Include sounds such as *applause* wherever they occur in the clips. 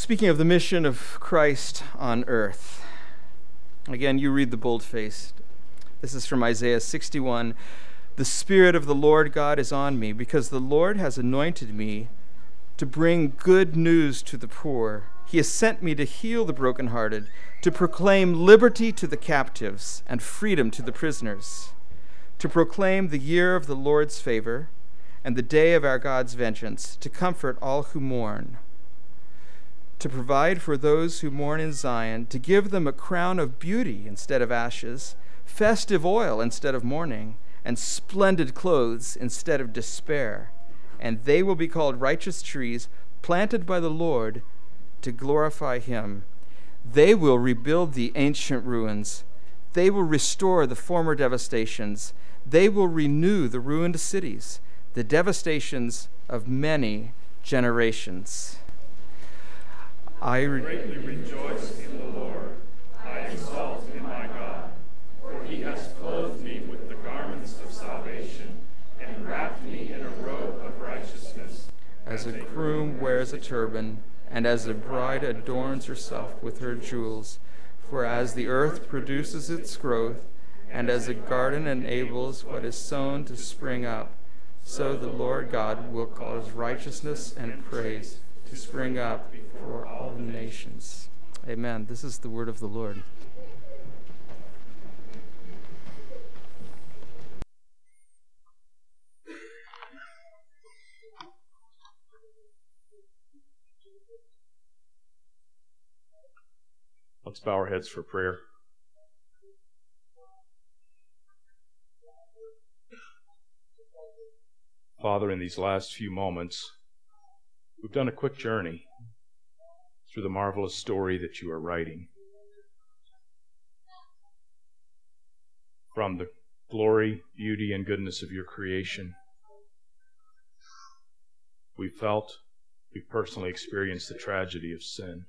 Speaking of the mission of Christ on earth, again, you read the bold faced. This is from Isaiah 61. The Spirit of the Lord God is on me, because the Lord has anointed me to bring good news to the poor. He has sent me to heal the brokenhearted, to proclaim liberty to the captives and freedom to the prisoners, to proclaim the year of the Lord's favor and the day of our God's vengeance, to comfort all who mourn to provide for those who mourn in Zion, to give them a crown of beauty instead of ashes, festive oil instead of mourning, and splendid clothes instead of despair. And they will be called righteous trees, planted by the Lord to glorify Him. They will rebuild the ancient ruins. They will restore the former devastations. They will renew the ruined cities, the devastations of many generations. I re- greatly rejoice in the Lord. I exalt in my God, for he has clothed me with the garments of salvation and wrapped me in a robe of righteousness. As a groom wears a turban, and as a bride adorns herself with her jewels. For as the earth produces its growth, and as a garden enables what is sown to spring up, so the Lord God will cause righteousness and praise to spring up for all the nations. Amen. This is the word of the Lord. Let's bow our heads for prayer. Father, in these last few moments, we've done a quick journey through the marvelous story that you are writing. From the glory, beauty, and goodness of your creation, we felt, we personally experienced the tragedy of sin,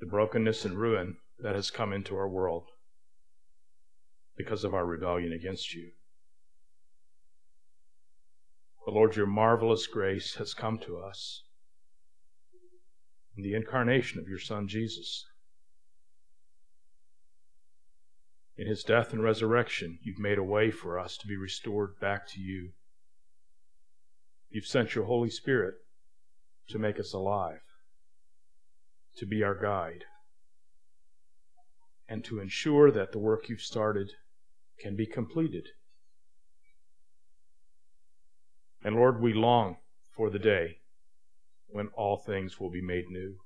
the brokenness and ruin that has come into our world because of our rebellion against you. But Lord, your marvelous grace has come to us in the incarnation of your Son Jesus. In his death and resurrection, you've made a way for us to be restored back to you. You've sent your Holy Spirit to make us alive, to be our guide, and to ensure that the work you've started can be completed. And Lord, we long for the day when all things will be made new.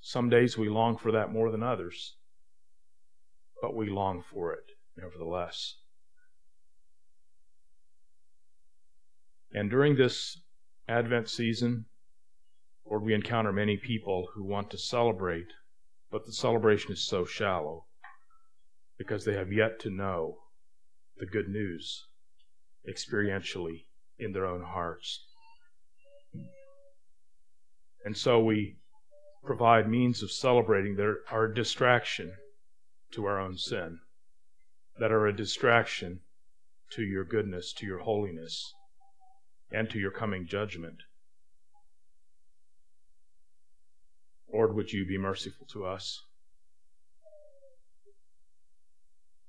Some days we long for that more than others, but we long for it nevertheless. And during this Advent season, Lord, we encounter many people who want to celebrate, but the celebration is so shallow because they have yet to know the good news experientially in their own hearts. And so we provide means of celebrating are a distraction to our own sin, that are a distraction to your goodness, to your holiness, and to your coming judgment. Lord, would you be merciful to us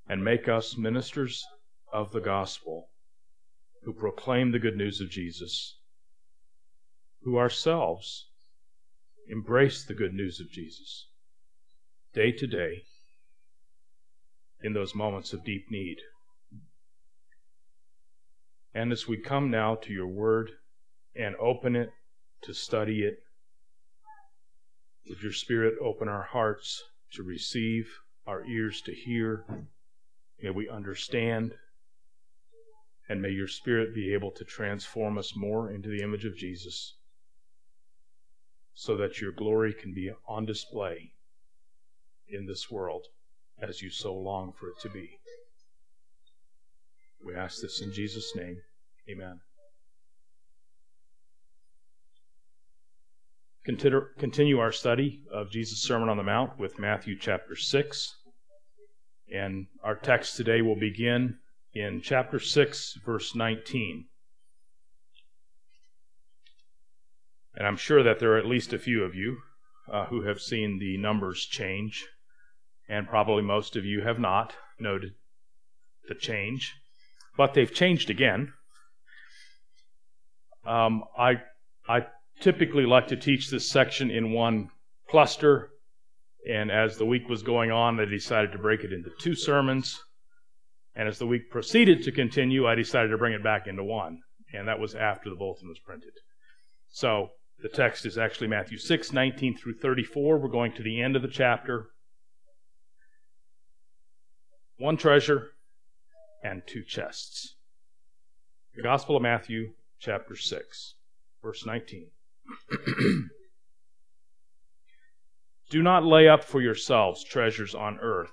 and make us ministers of the gospel who proclaim the good news of Jesus, who ourselves embrace the good news of Jesus day to day in those moments of deep need. And as we come now to your word and open it to study it, would your Spirit open our hearts to receive, our ears to hear? May we understand, and may your Spirit be able to transform us more into the image of Jesus so that your glory can be on display in this world as you so long for it to be. We ask this in Jesus' name. Amen. Consider, continue our study of Jesus' Sermon on the Mount with Matthew chapter 6. And our text today will begin in chapter 6, verse 19. And I'm sure that there are at least a few of you uh, who have seen the numbers change, and probably most of you have not noted the change, but they've changed again. Um, I I typically like to teach this section in one cluster, and as the week was going on, I decided to break it into two sermons. And as the week proceeded to continue, I decided to bring it back into one, and that was after the bulletin was printed. So the text is actually Matthew 6, 19 through 34. We're going to the end of the chapter. One treasure and two chests. The Gospel of Matthew, chapter 6, verse 19. *clears throat* Do not lay up for yourselves treasures on earth,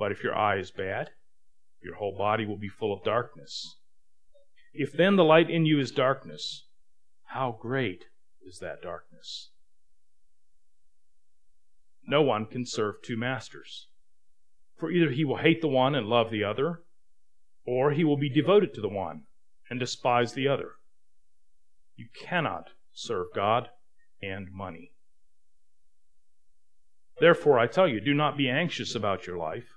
But if your eye is bad, your whole body will be full of darkness. If then the light in you is darkness, how great is that darkness? No one can serve two masters. For either he will hate the one and love the other, or he will be devoted to the one and despise the other. You cannot serve God and money. Therefore, I tell you, do not be anxious about your life,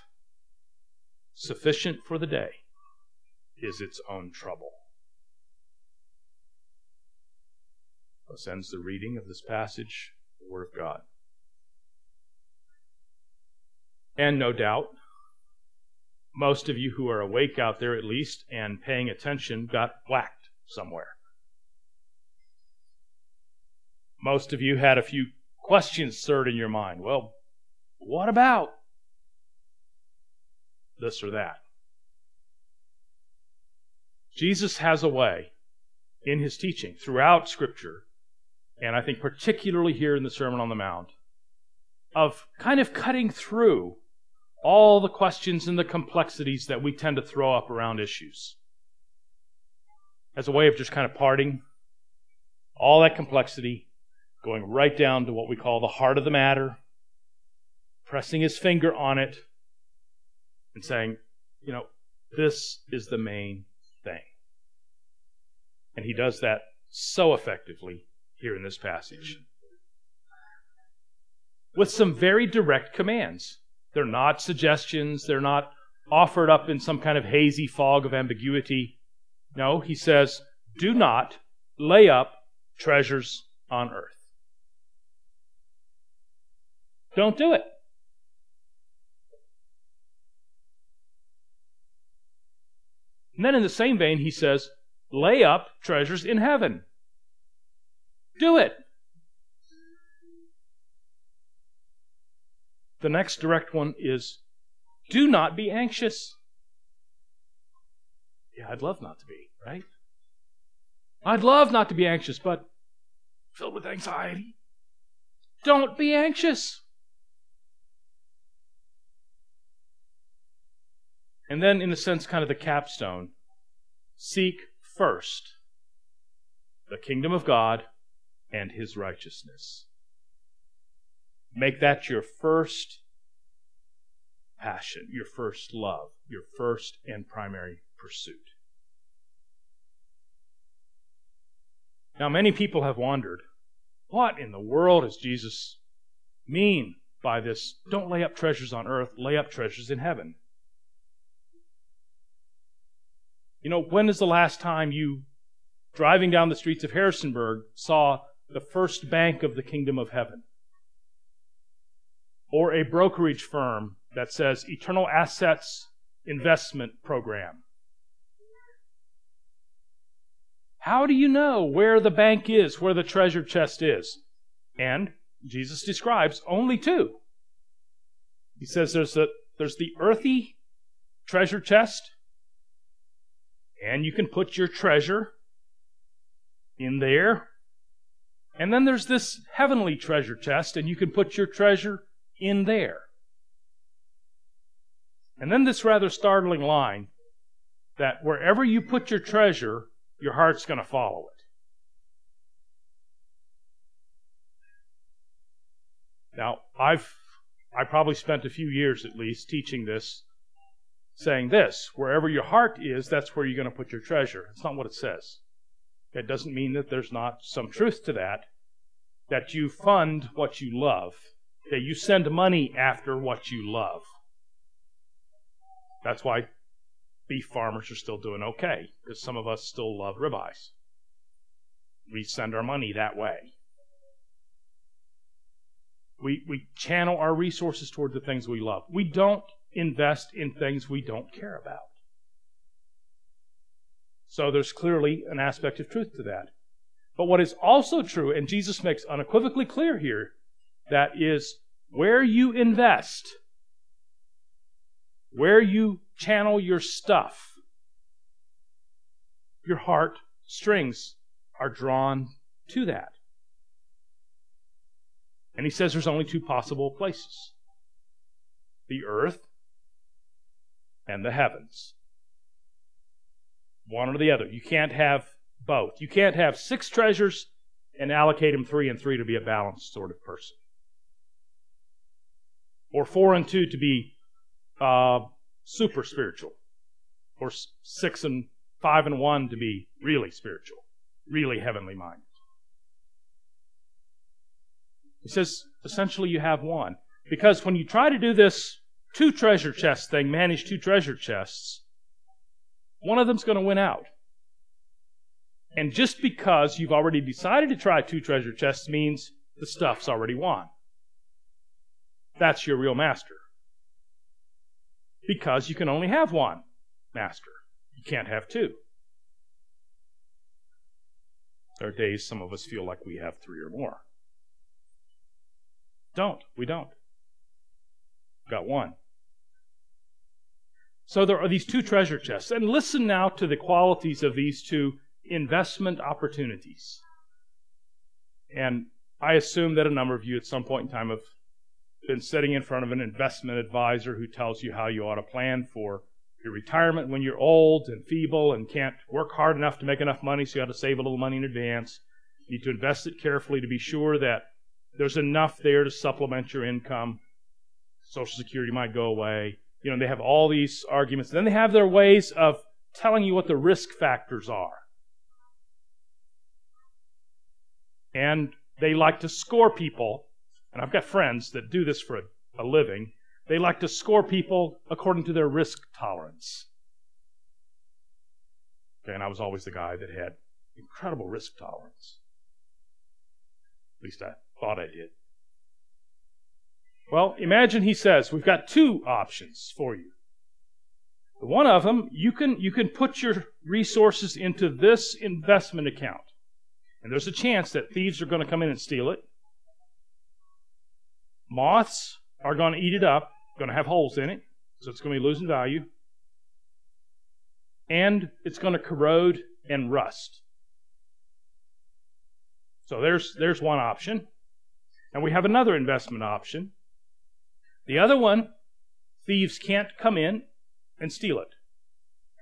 Sufficient for the day is its own trouble. Thus ends the reading of this passage, the Word of God. And no doubt, most of you who are awake out there at least and paying attention got whacked somewhere. Most of you had a few questions stirred in your mind. Well, what about this or that? Jesus has a way in his teaching throughout Scripture, and I think particularly here in the Sermon on the Mount, of kind of cutting through all the questions and the complexities that we tend to throw up around issues. As a way of just kind of parting all that complexity, going right down to what we call the heart of the matter, pressing his finger on it, and saying, you know, this is the main thing. And he does that so effectively here in this passage. With some very direct commands. They're not suggestions. They're not offered up in some kind of hazy fog of ambiguity. No, he says, do not lay up treasures on earth. Don't do it. And then in the same vein, he says, lay up treasures in heaven. Do it. The next direct one is do not be anxious. Yeah, I'd love not to be, right? I'd love not to be anxious, but filled with anxiety. Don't be anxious. And then, in a sense, kind of the capstone seek first the kingdom of God and his righteousness. Make that your first passion, your first love, your first and primary pursuit. Now, many people have wondered what in the world does Jesus mean by this? Don't lay up treasures on earth, lay up treasures in heaven. You know, when is the last time you, driving down the streets of Harrisonburg, saw the first bank of the kingdom of heaven? Or a brokerage firm that says Eternal Assets Investment Program? How do you know where the bank is, where the treasure chest is? And Jesus describes only two. He says there's, a, there's the earthy treasure chest, and you can put your treasure in there. And then there's this heavenly treasure chest, and you can put your treasure in there. And then this rather startling line that wherever you put your treasure, your heart's going to follow it. Now, I've I probably spent a few years at least teaching this, saying this wherever your heart is, that's where you're going to put your treasure. It's not what it says. It doesn't mean that there's not some truth to that, that you fund what you love, that you send money after what you love. That's why beef farmers are still doing okay because some of us still love ribeyes. We send our money that way. We, we channel our resources toward the things we love. We don't invest in things we don't care about. So there's clearly an aspect of truth to that. But what is also true, and Jesus makes unequivocally clear here, that is where you invest, where you channel your stuff, your heart strings are drawn to that. And he says there's only two possible places the earth and the heavens. One or the other. You can't have both. You can't have six treasures and allocate them three and three to be a balanced sort of person. Or four and two to be uh, super spiritual, or six and five and one to be really spiritual, really heavenly minded. He says essentially you have one. Because when you try to do this two treasure chest thing, manage two treasure chests, one of them's going to win out. And just because you've already decided to try two treasure chests means the stuff's already won. That's your real master because you can only have one master. You can't have two. There are days some of us feel like we have three or more. Don't. We don't. Got one. So there are these two treasure chests. And listen now to the qualities of these two investment opportunities. And I assume that a number of you at some point in time have been sitting in front of an investment advisor who tells you how you ought to plan for your retirement when you're old and feeble and can't work hard enough to make enough money, so you have to save a little money in advance. You need to invest it carefully to be sure that there's enough there to supplement your income. Social Security might go away. You know, they have all these arguments. And Then they have their ways of telling you what the risk factors are. And they like to score people and I've got friends that do this for a, a living, they like to score people according to their risk tolerance. Okay, and I was always the guy that had incredible risk tolerance. At least I thought I did. Well, imagine he says, we've got two options for you. One of them, you can, you can put your resources into this investment account. And there's a chance that thieves are going to come in and steal it. Moths are going to eat it up, going to have holes in it, so it's going to be losing value, and it's going to corrode and rust. So there's, there's one option. And we have another investment option. The other one, thieves can't come in and steal it.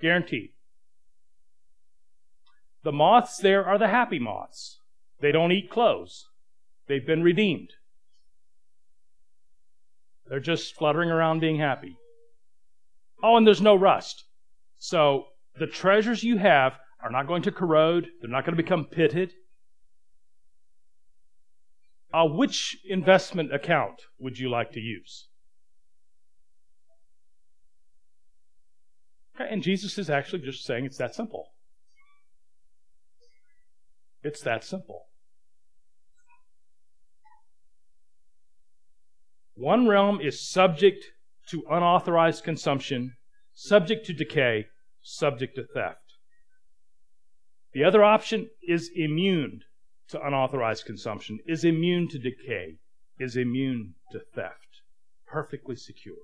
Guaranteed. The moths there are the happy moths. They don't eat clothes. They've been redeemed. They're just fluttering around being happy. Oh, and there's no rust. So the treasures you have are not going to corrode. They're not going to become pitted. Uh, which investment account would you like to use? And Jesus is actually just saying it's that simple. It's that simple. One realm is subject to unauthorized consumption, subject to decay, subject to theft. The other option is immune to unauthorized consumption, is immune to decay, is immune to theft, perfectly secured.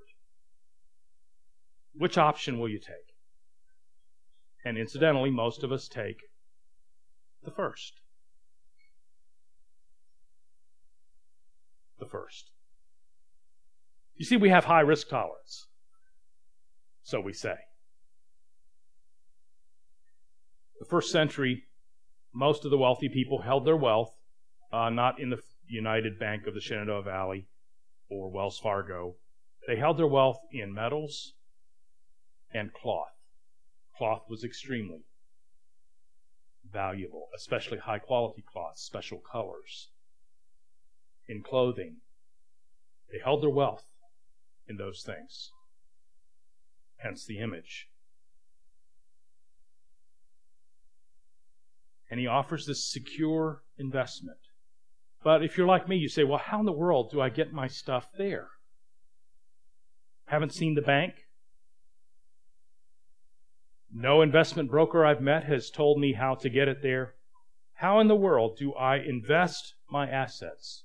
Which option will you take? And incidentally, most of us take the first. The first. You see, we have high risk tolerance. So we say. The first century, most of the wealthy people held their wealth uh, not in the United Bank of the Shenandoah Valley or Wells Fargo. They held their wealth in metals and cloth. Cloth was extremely valuable, especially high quality cloth, special colors. In clothing, they held their wealth in those things. Hence the image. And he offers this secure investment. But if you're like me, you say, well, how in the world do I get my stuff there? Haven't seen the bank? No investment broker I've met has told me how to get it there. How in the world do I invest my assets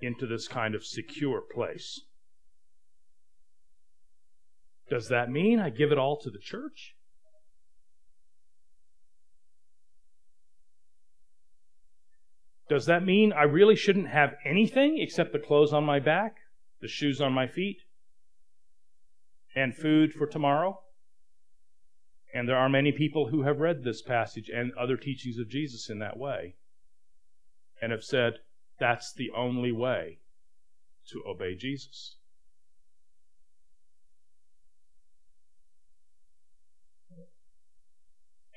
into this kind of secure place? Does that mean I give it all to the church? Does that mean I really shouldn't have anything except the clothes on my back, the shoes on my feet, and food for tomorrow? And there are many people who have read this passage and other teachings of Jesus in that way and have said that's the only way to obey Jesus.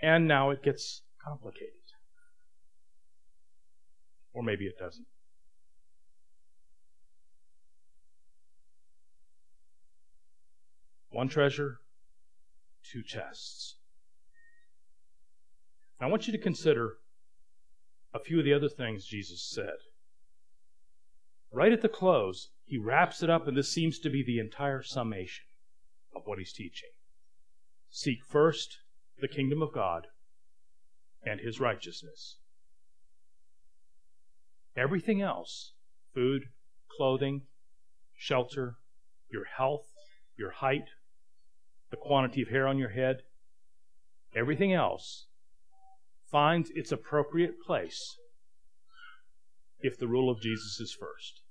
And now it gets complicated. Or maybe it doesn't. One treasure, two chests. Now, I want you to consider a few of the other things Jesus said. Right at the close, he wraps it up, and this seems to be the entire summation of what he's teaching. Seek first the kingdom of God and his righteousness. Everything else food, clothing, shelter, your health, your height, the quantity of hair on your head everything else finds its appropriate place if the rule of Jesus is first.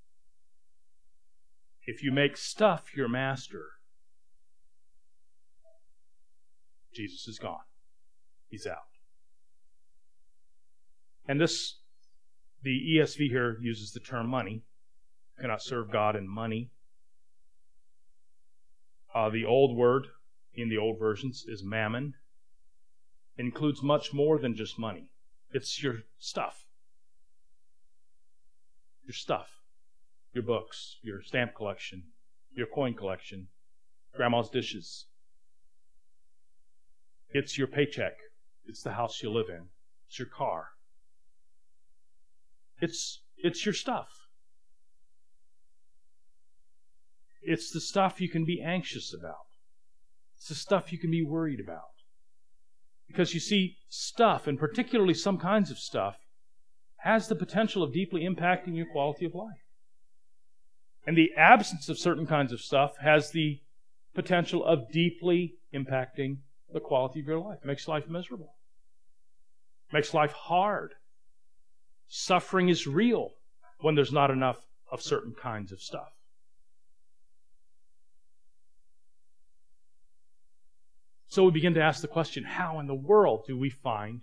If you make stuff your master, Jesus is gone. He's out. And this, the ESV here uses the term money. You cannot serve God in money. Uh, the old word in the old versions is mammon. Includes much more than just money. It's your stuff. Your stuff. Your books, your stamp collection, your coin collection, grandma's dishes, it's your paycheck. It's the house you live in. It's your car. It's it's your stuff. It's the stuff you can be anxious about. It's the stuff you can be worried about. Because you see, stuff, and particularly some kinds of stuff, has the potential of deeply impacting your quality of life. And the absence of certain kinds of stuff has the potential of deeply impacting the quality of your life. It makes life miserable. It makes life hard. Suffering is real when there's not enough of certain kinds of stuff. So we begin to ask the question how in the world do we find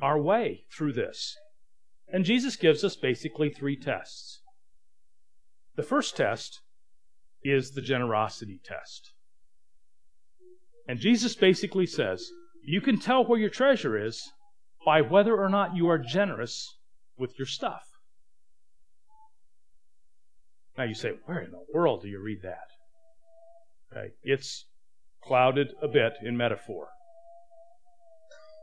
our way through this? And Jesus gives us basically three tests. The first test is the generosity test. And Jesus basically says, you can tell where your treasure is by whether or not you are generous with your stuff. Now you say, where in the world do you read that? Okay, it's clouded a bit in metaphor.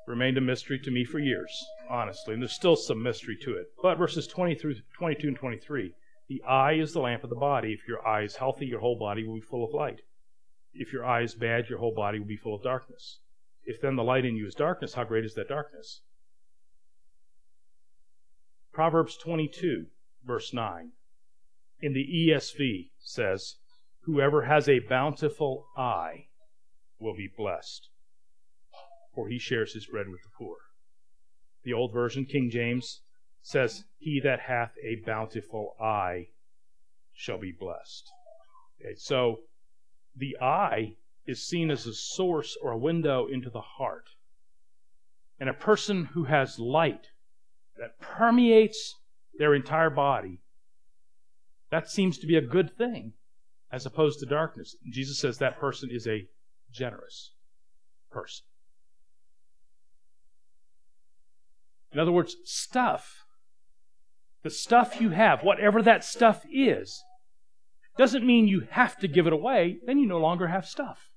Remained a mystery to me for years, honestly, and there's still some mystery to it. But verses 20 through 22 and 23 the eye is the lamp of the body. If your eye is healthy, your whole body will be full of light. If your eye is bad, your whole body will be full of darkness. If then the light in you is darkness, how great is that darkness? Proverbs 22, verse 9, in the ESV says, Whoever has a bountiful eye will be blessed, for he shares his bread with the poor. The old version, King James, says, He that hath a bountiful eye shall be blessed. Okay, so the eye is seen as a source or a window into the heart. And a person who has light that permeates their entire body, that seems to be a good thing as opposed to darkness. Jesus says that person is a generous person. In other words, stuff, the stuff you have, whatever that stuff is, doesn't mean you have to give it away, then you no longer have stuff.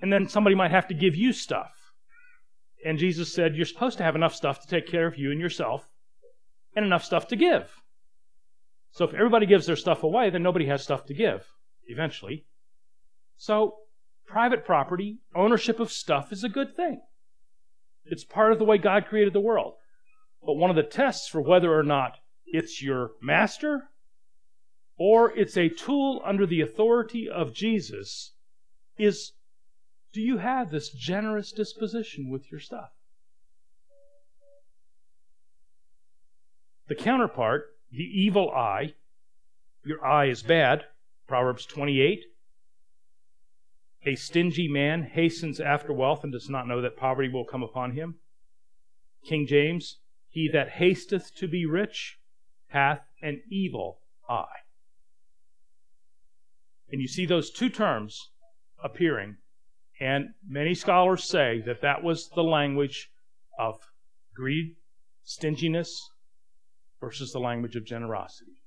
And then somebody might have to give you stuff. And Jesus said, You're supposed to have enough stuff to take care of you and yourself, and enough stuff to give. So if everybody gives their stuff away, then nobody has stuff to give eventually. So, private property, ownership of stuff is a good thing. It's part of the way God created the world. But one of the tests for whether or not it's your master or it's a tool under the authority of Jesus is do you have this generous disposition with your stuff? The counterpart, the evil eye, your eye is bad, Proverbs 28. A stingy man hastens after wealth and does not know that poverty will come upon him. King James, he that hasteth to be rich hath an evil eye. And you see those two terms appearing, and many scholars say that that was the language of greed, stinginess, versus the language of generosity.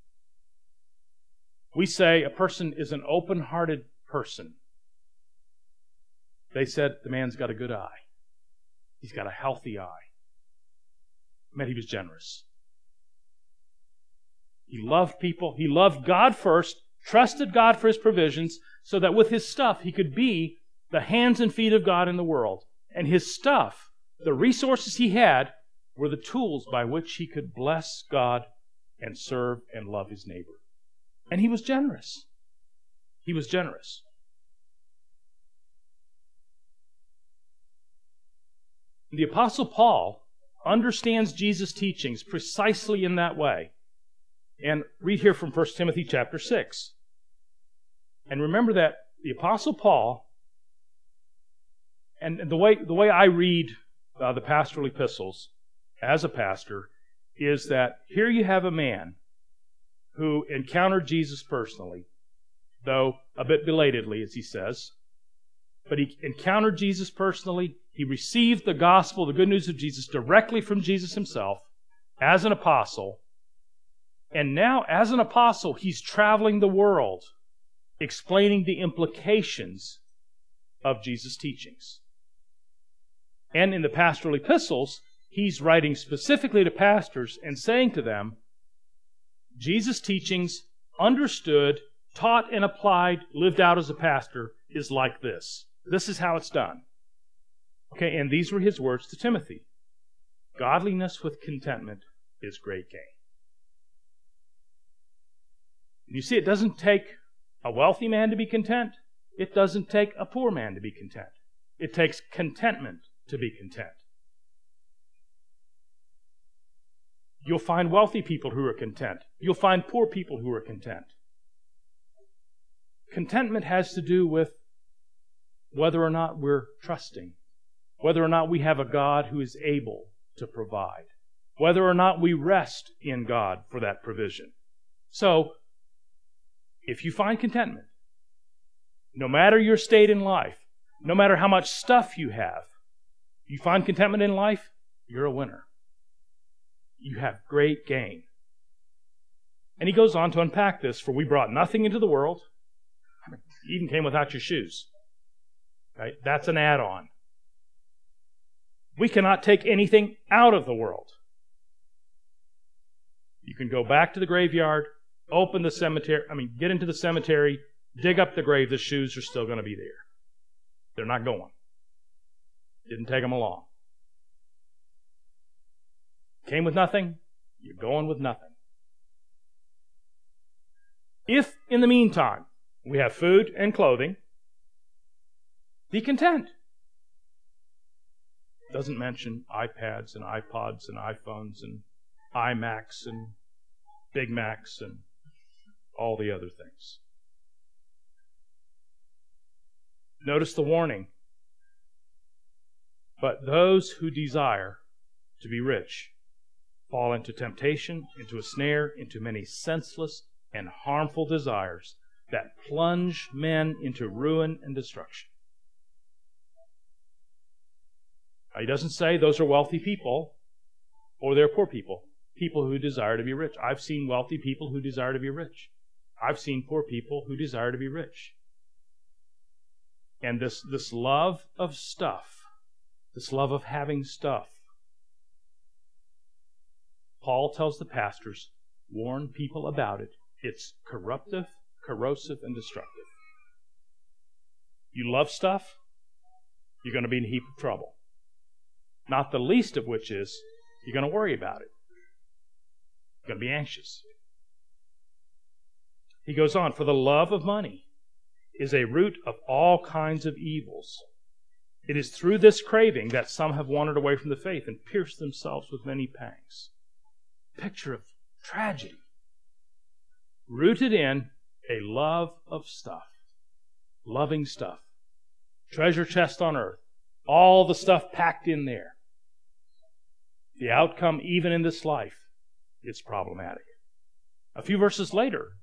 We say a person is an open hearted person. They said the man's got a good eye, he's got a healthy eye. I meant he was generous. He loved people, he loved God first, trusted God for his provisions, so that with his stuff he could be the hands and feet of God in the world. And his stuff, the resources he had, were the tools by which he could bless God and serve and love his neighbor. And he was generous. He was generous. The Apostle Paul understands Jesus' teachings precisely in that way. And read here from 1 Timothy chapter 6. And remember that the Apostle Paul, and the way, the way I read uh, the pastoral epistles as a pastor, is that here you have a man who encountered Jesus personally, though a bit belatedly, as he says. But he encountered Jesus personally. He received the gospel, the good news of Jesus, directly from Jesus himself as an apostle. And now, as an apostle, he's traveling the world explaining the implications of Jesus' teachings. And in the pastoral epistles, he's writing specifically to pastors and saying to them, Jesus' teachings, understood, taught, and applied, lived out as a pastor, is like this. This is how it's done. Okay, and these were his words to Timothy Godliness with contentment is great gain. You see, it doesn't take a wealthy man to be content. It doesn't take a poor man to be content. It takes contentment to be content. You'll find wealthy people who are content. You'll find poor people who are content. Contentment has to do with whether or not we're trusting, whether or not we have a God who is able to provide, whether or not we rest in God for that provision. So, if you find contentment, no matter your state in life, no matter how much stuff you have, you find contentment in life, you're a winner. You have great gain. And he goes on to unpack this for we brought nothing into the world, even came without your shoes. Right? That's an add on. We cannot take anything out of the world. You can go back to the graveyard, open the cemetery, I mean, get into the cemetery, dig up the grave, the shoes are still going to be there. They're not going. Didn't take them along. Came with nothing, you're going with nothing. If, in the meantime, we have food and clothing, be content. Doesn't mention iPads and iPods and iPhones and iMacs and Big Macs and all the other things. Notice the warning. But those who desire to be rich fall into temptation, into a snare, into many senseless and harmful desires that plunge men into ruin and destruction. He doesn't say those are wealthy people or they're poor people, people who desire to be rich. I've seen wealthy people who desire to be rich. I've seen poor people who desire to be rich. And this, this love of stuff, this love of having stuff, Paul tells the pastors, warn people about it. It's corruptive, corrosive, and destructive. You love stuff, you're going to be in a heap of trouble. Not the least of which is you're going to worry about it. You're going to be anxious. He goes on, for the love of money is a root of all kinds of evils. It is through this craving that some have wandered away from the faith and pierced themselves with many pangs. Picture of tragedy. Rooted in a love of stuff, loving stuff. Treasure chest on earth, all the stuff packed in there. The outcome, even in this life, is problematic. A few verses later,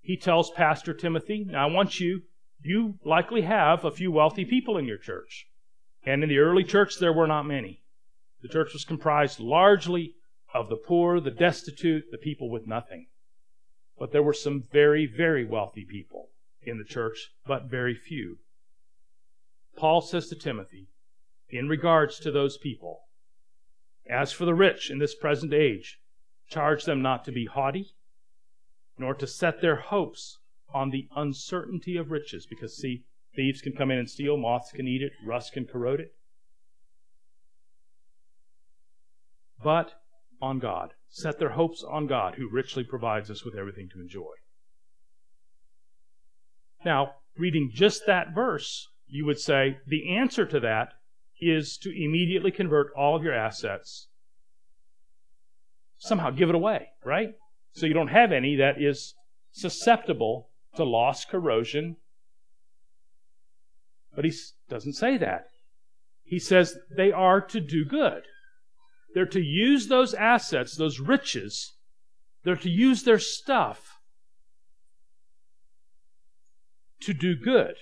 he tells Pastor Timothy, Now I want you, you likely have a few wealthy people in your church. And in the early church, there were not many. The church was comprised largely of the poor, the destitute, the people with nothing. But there were some very, very wealthy people in the church, but very few. Paul says to Timothy, in regards to those people, as for the rich in this present age, charge them not to be haughty, nor to set their hopes on the uncertainty of riches, because, see, thieves can come in and steal, moths can eat it, rust can corrode it. But on God. Set their hopes on God, who richly provides us with everything to enjoy. Now, reading just that verse, you would say the answer to that is to immediately convert all of your assets, somehow give it away, right? So you don't have any that is susceptible to loss, corrosion. But he doesn't say that. He says they are to do good. They're to use those assets, those riches, they're to use their stuff to do good.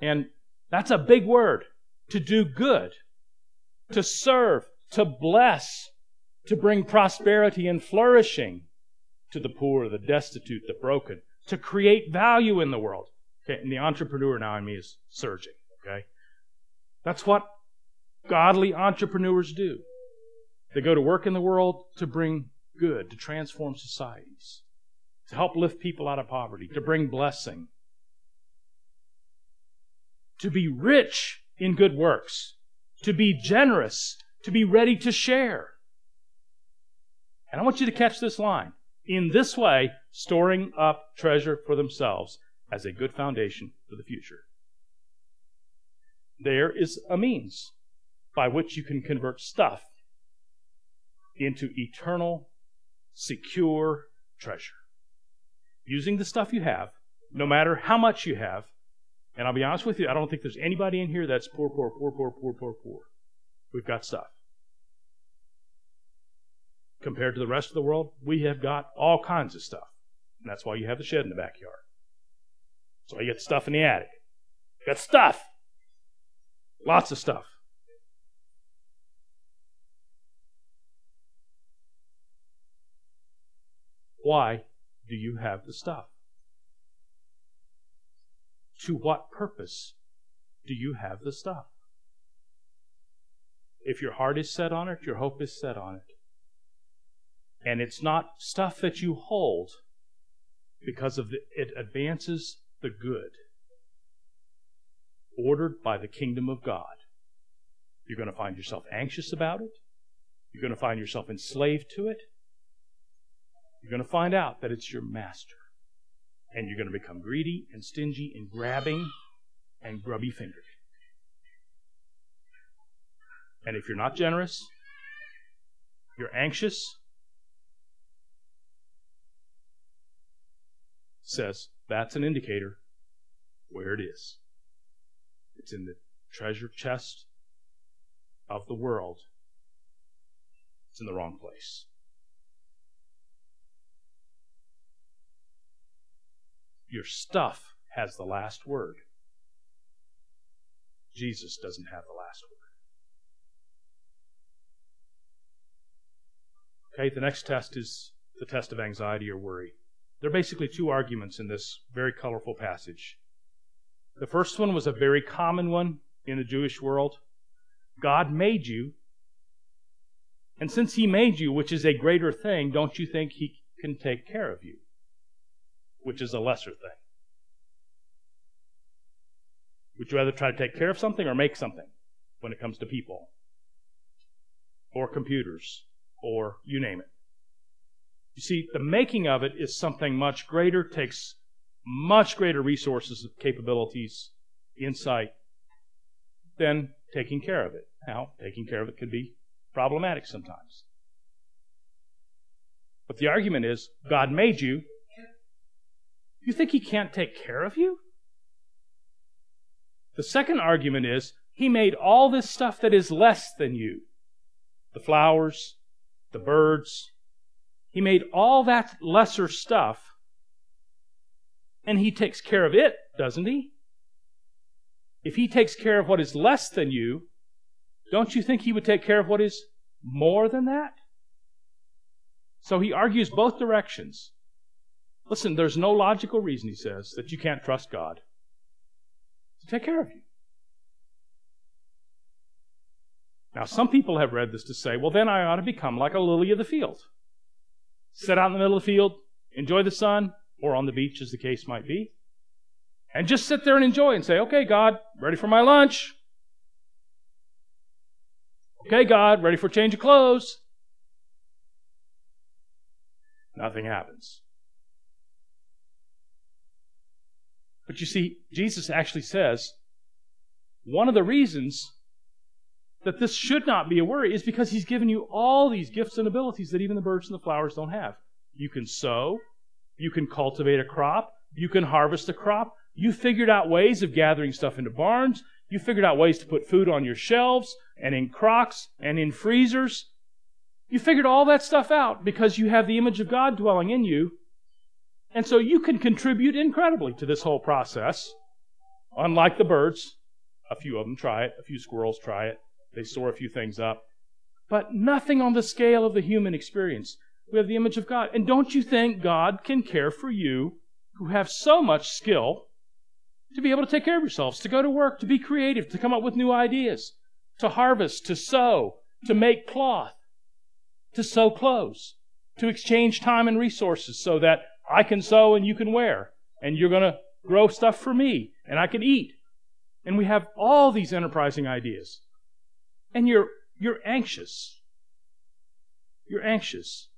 And that's a big word to do good, to serve, to bless, to bring prosperity and flourishing to the poor, the destitute, the broken, to create value in the world. Okay, and the entrepreneur now in me is surging. Okay, that's what godly entrepreneurs do. They go to work in the world to bring good, to transform societies, to help lift people out of poverty, to bring blessing, to be rich in good works, to be generous, to be ready to share. And I want you to catch this line. in this way, storing up treasure for themselves as a good foundation for the future. There is a means by which you can convert stuff into eternal, secure treasure. Using the stuff you have, no matter how much you have, and I'll be honest with you, I don't think there's anybody in here that's poor, poor, poor, poor, poor, poor, poor. We've got stuff. Compared to the rest of the world, we have got all kinds of stuff. And that's why you have the shed in the backyard. So you get stuff in the attic. Got stuff. Lots of stuff. Why do you have the stuff? To what purpose do you have the stuff? If your heart is set on it, your hope is set on it. And it's not stuff that you hold because of the, it advances the good ordered by the kingdom of God. You're going to find yourself anxious about it. You're going to find yourself enslaved to it. You're going to find out that it's your master. And you're going to become greedy and stingy and grabbing and grubby fingered. And if you're not generous, you're anxious, says that's an indicator where it is. It's in the treasure chest of the world. It's in the wrong place. Your stuff has the last word. Jesus doesn't have the last word. Okay, the next test is the test of anxiety or worry. There are basically two arguments in this very colorful passage. The first one was a very common one in the Jewish world. God made you, and since He made you, which is a greater thing, don't you think He can take care of you, which is a lesser thing? Would you rather try to take care of something or make something when it comes to people? Or computers? Or you name it. You see, the making of it is something much greater, takes much greater resources, capabilities, insight than taking care of it. Now, taking care of it could be problematic sometimes. But the argument is God made you. You think He can't take care of you? The second argument is He made all this stuff that is less than you the flowers, the birds. He made all that lesser stuff and he takes care of it, doesn't he? If he takes care of what is less than you, don't you think he would take care of what is more than that? So he argues both directions. Listen, there's no logical reason, he says, that you can't trust God to take care of you. Now, some people have read this to say, well, then I ought to become like a lily of the field. Sit out in the middle of the field, enjoy the sun, or on the beach, as the case might be, and just sit there and enjoy and say, okay, God, ready for my lunch. Okay, God, ready for change of clothes. Nothing happens. But you see, Jesus actually says one of the reasons that this should not be a worry is because he's given you all these gifts and abilities that even the birds and the flowers don't have. You can sow, you can cultivate a crop. You can harvest a crop. You figured out ways of gathering stuff into barns. You figured out ways to put food on your shelves and in crocks and in freezers. You figured all that stuff out because you have the image of God dwelling in you. And so you can contribute incredibly to this whole process. Unlike the birds, a few of them try it, a few squirrels try it, they store a few things up. But nothing on the scale of the human experience. We have the image of God. And don't you think God can care for you who have so much skill to be able to take care of yourselves, to go to work, to be creative, to come up with new ideas, to harvest, to sow, to make cloth, to sew clothes, to exchange time and resources so that I can sew and you can wear, and you're going to grow stuff for me, and I can eat. And we have all these enterprising ideas. And you're, you're anxious. You're anxious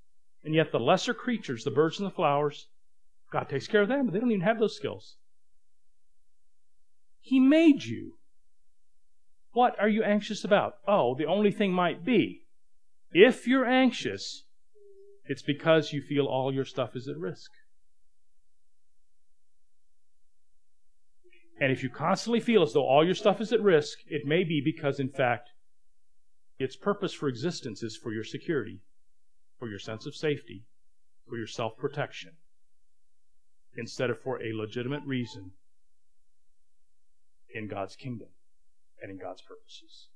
And yet, the lesser creatures, the birds and the flowers, God takes care of them, but they don't even have those skills. He made you. What are you anxious about? Oh, the only thing might be if you're anxious, it's because you feel all your stuff is at risk. And if you constantly feel as though all your stuff is at risk, it may be because, in fact, its purpose for existence is for your security, for your sense of safety, for your self protection, instead of for a legitimate reason in God's kingdom and in God's purposes.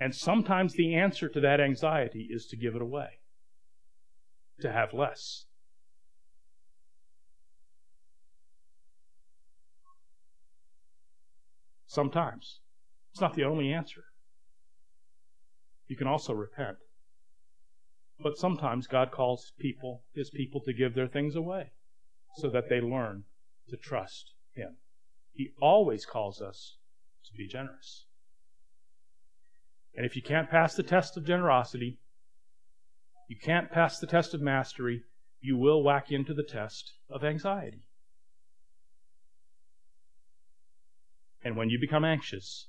And sometimes the answer to that anxiety is to give it away, to have less. Sometimes. It's not the only answer. You can also repent. But sometimes God calls people, his people, to give their things away so that they learn to trust him. He always calls us to be generous. And if you can't pass the test of generosity, you can't pass the test of mastery, you will whack into the test of anxiety. And when you become anxious,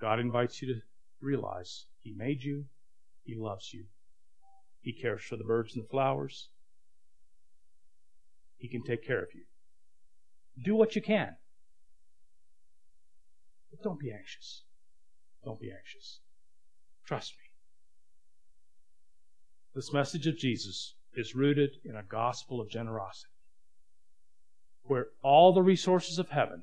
God invites you to realize He made you, He loves you, He cares for the birds and the flowers, He can take care of you. Do what you can. But don't be anxious. Don't be anxious. Trust me. This message of Jesus is rooted in a gospel of generosity, where all the resources of heaven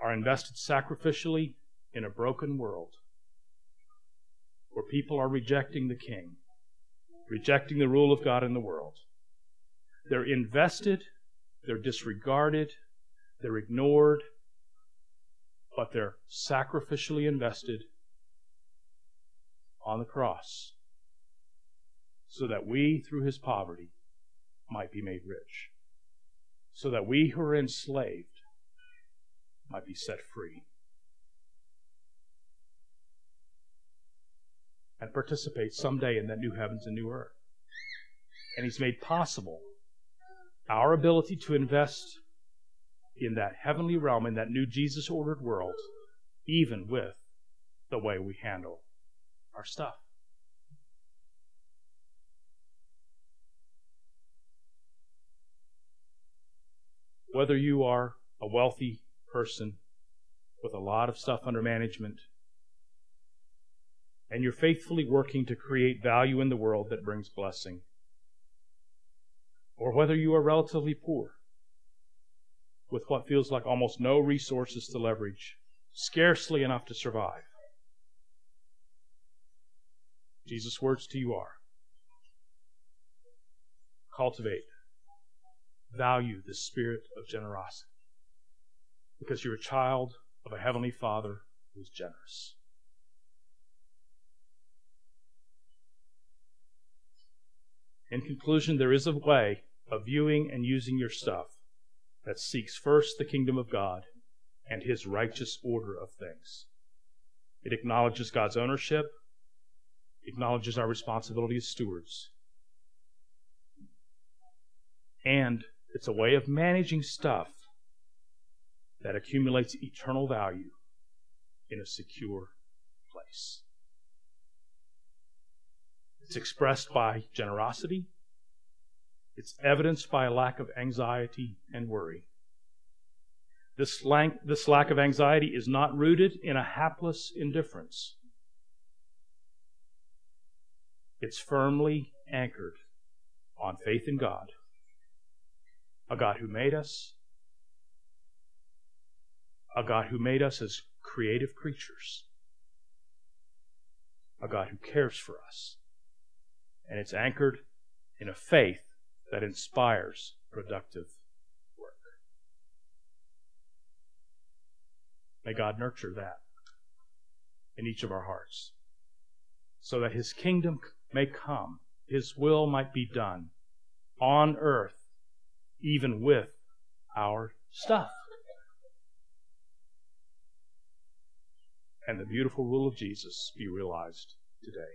are invested sacrificially in a broken world, where people are rejecting the King, rejecting the rule of God in the world. They're invested, they're disregarded, they're ignored, but they're sacrificially invested on the cross so that we, through his poverty, might be made rich, so that we who are enslaved might be set free. And participate someday in that new heavens and new earth. And he's made possible our ability to invest in that heavenly realm, in that new Jesus ordered world, even with the way we handle our stuff. Whether you are a wealthy person with a lot of stuff under management, and you're faithfully working to create value in the world that brings blessing, or whether you are relatively poor with what feels like almost no resources to leverage, scarcely enough to survive. Jesus' words to you are cultivate, value the spirit of generosity because you're a child of a heavenly Father who's generous. In conclusion, there is a way of viewing and using your stuff that seeks first the kingdom of God and his righteous order of things. It acknowledges God's ownership, acknowledges our responsibility as stewards. And it's a way of managing stuff that accumulates eternal value in a secure place. It's expressed by generosity, it's evidenced by a lack of anxiety and worry. This, lack, this lack of anxiety is not rooted in a hapless indifference. It's firmly anchored on faith in God, a God who made us, a God who made us as creative creatures, a God who cares for us. And it's anchored in a faith that inspires productive work. May God nurture that in each of our hearts so that His kingdom may come, His will might be done on earth, even with our stuff. and the beautiful rule of Jesus be realized today.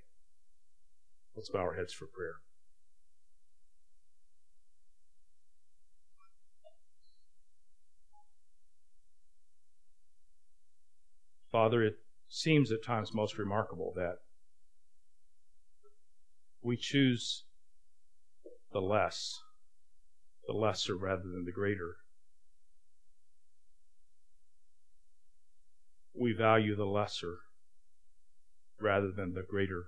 Let's bow our heads for prayer. Father, it seems at times most remarkable that we choose the less, the lesser rather than the greater. We value the lesser rather than the greater.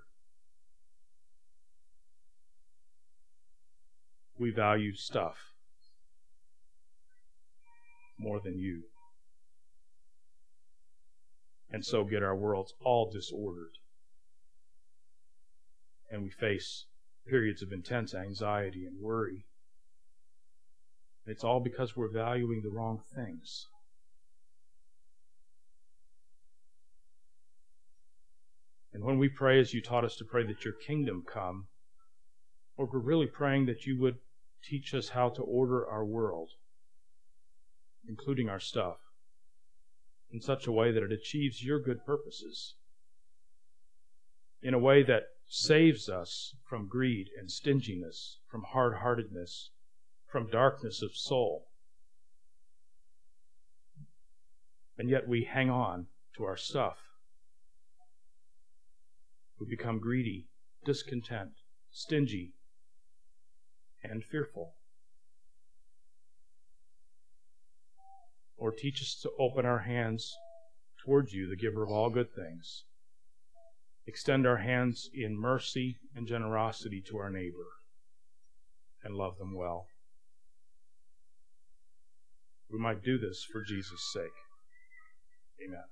We value stuff more than you and so get our worlds all disordered. And we face periods of intense anxiety and worry. It's all because we're valuing the wrong things. And when we pray as you taught us to pray that your kingdom come, Lord, we're really praying that you would teach us how to order our world, including our stuff in such a way that it achieves your good purposes, in a way that saves us from greed and stinginess, from hard heartedness, from darkness of soul. And yet we hang on to our stuff. We become greedy, discontent, stingy, and fearful. Or teach us to open our hands towards you, the giver of all good things. Extend our hands in mercy and generosity to our neighbor and love them well. We might do this for Jesus' sake. Amen.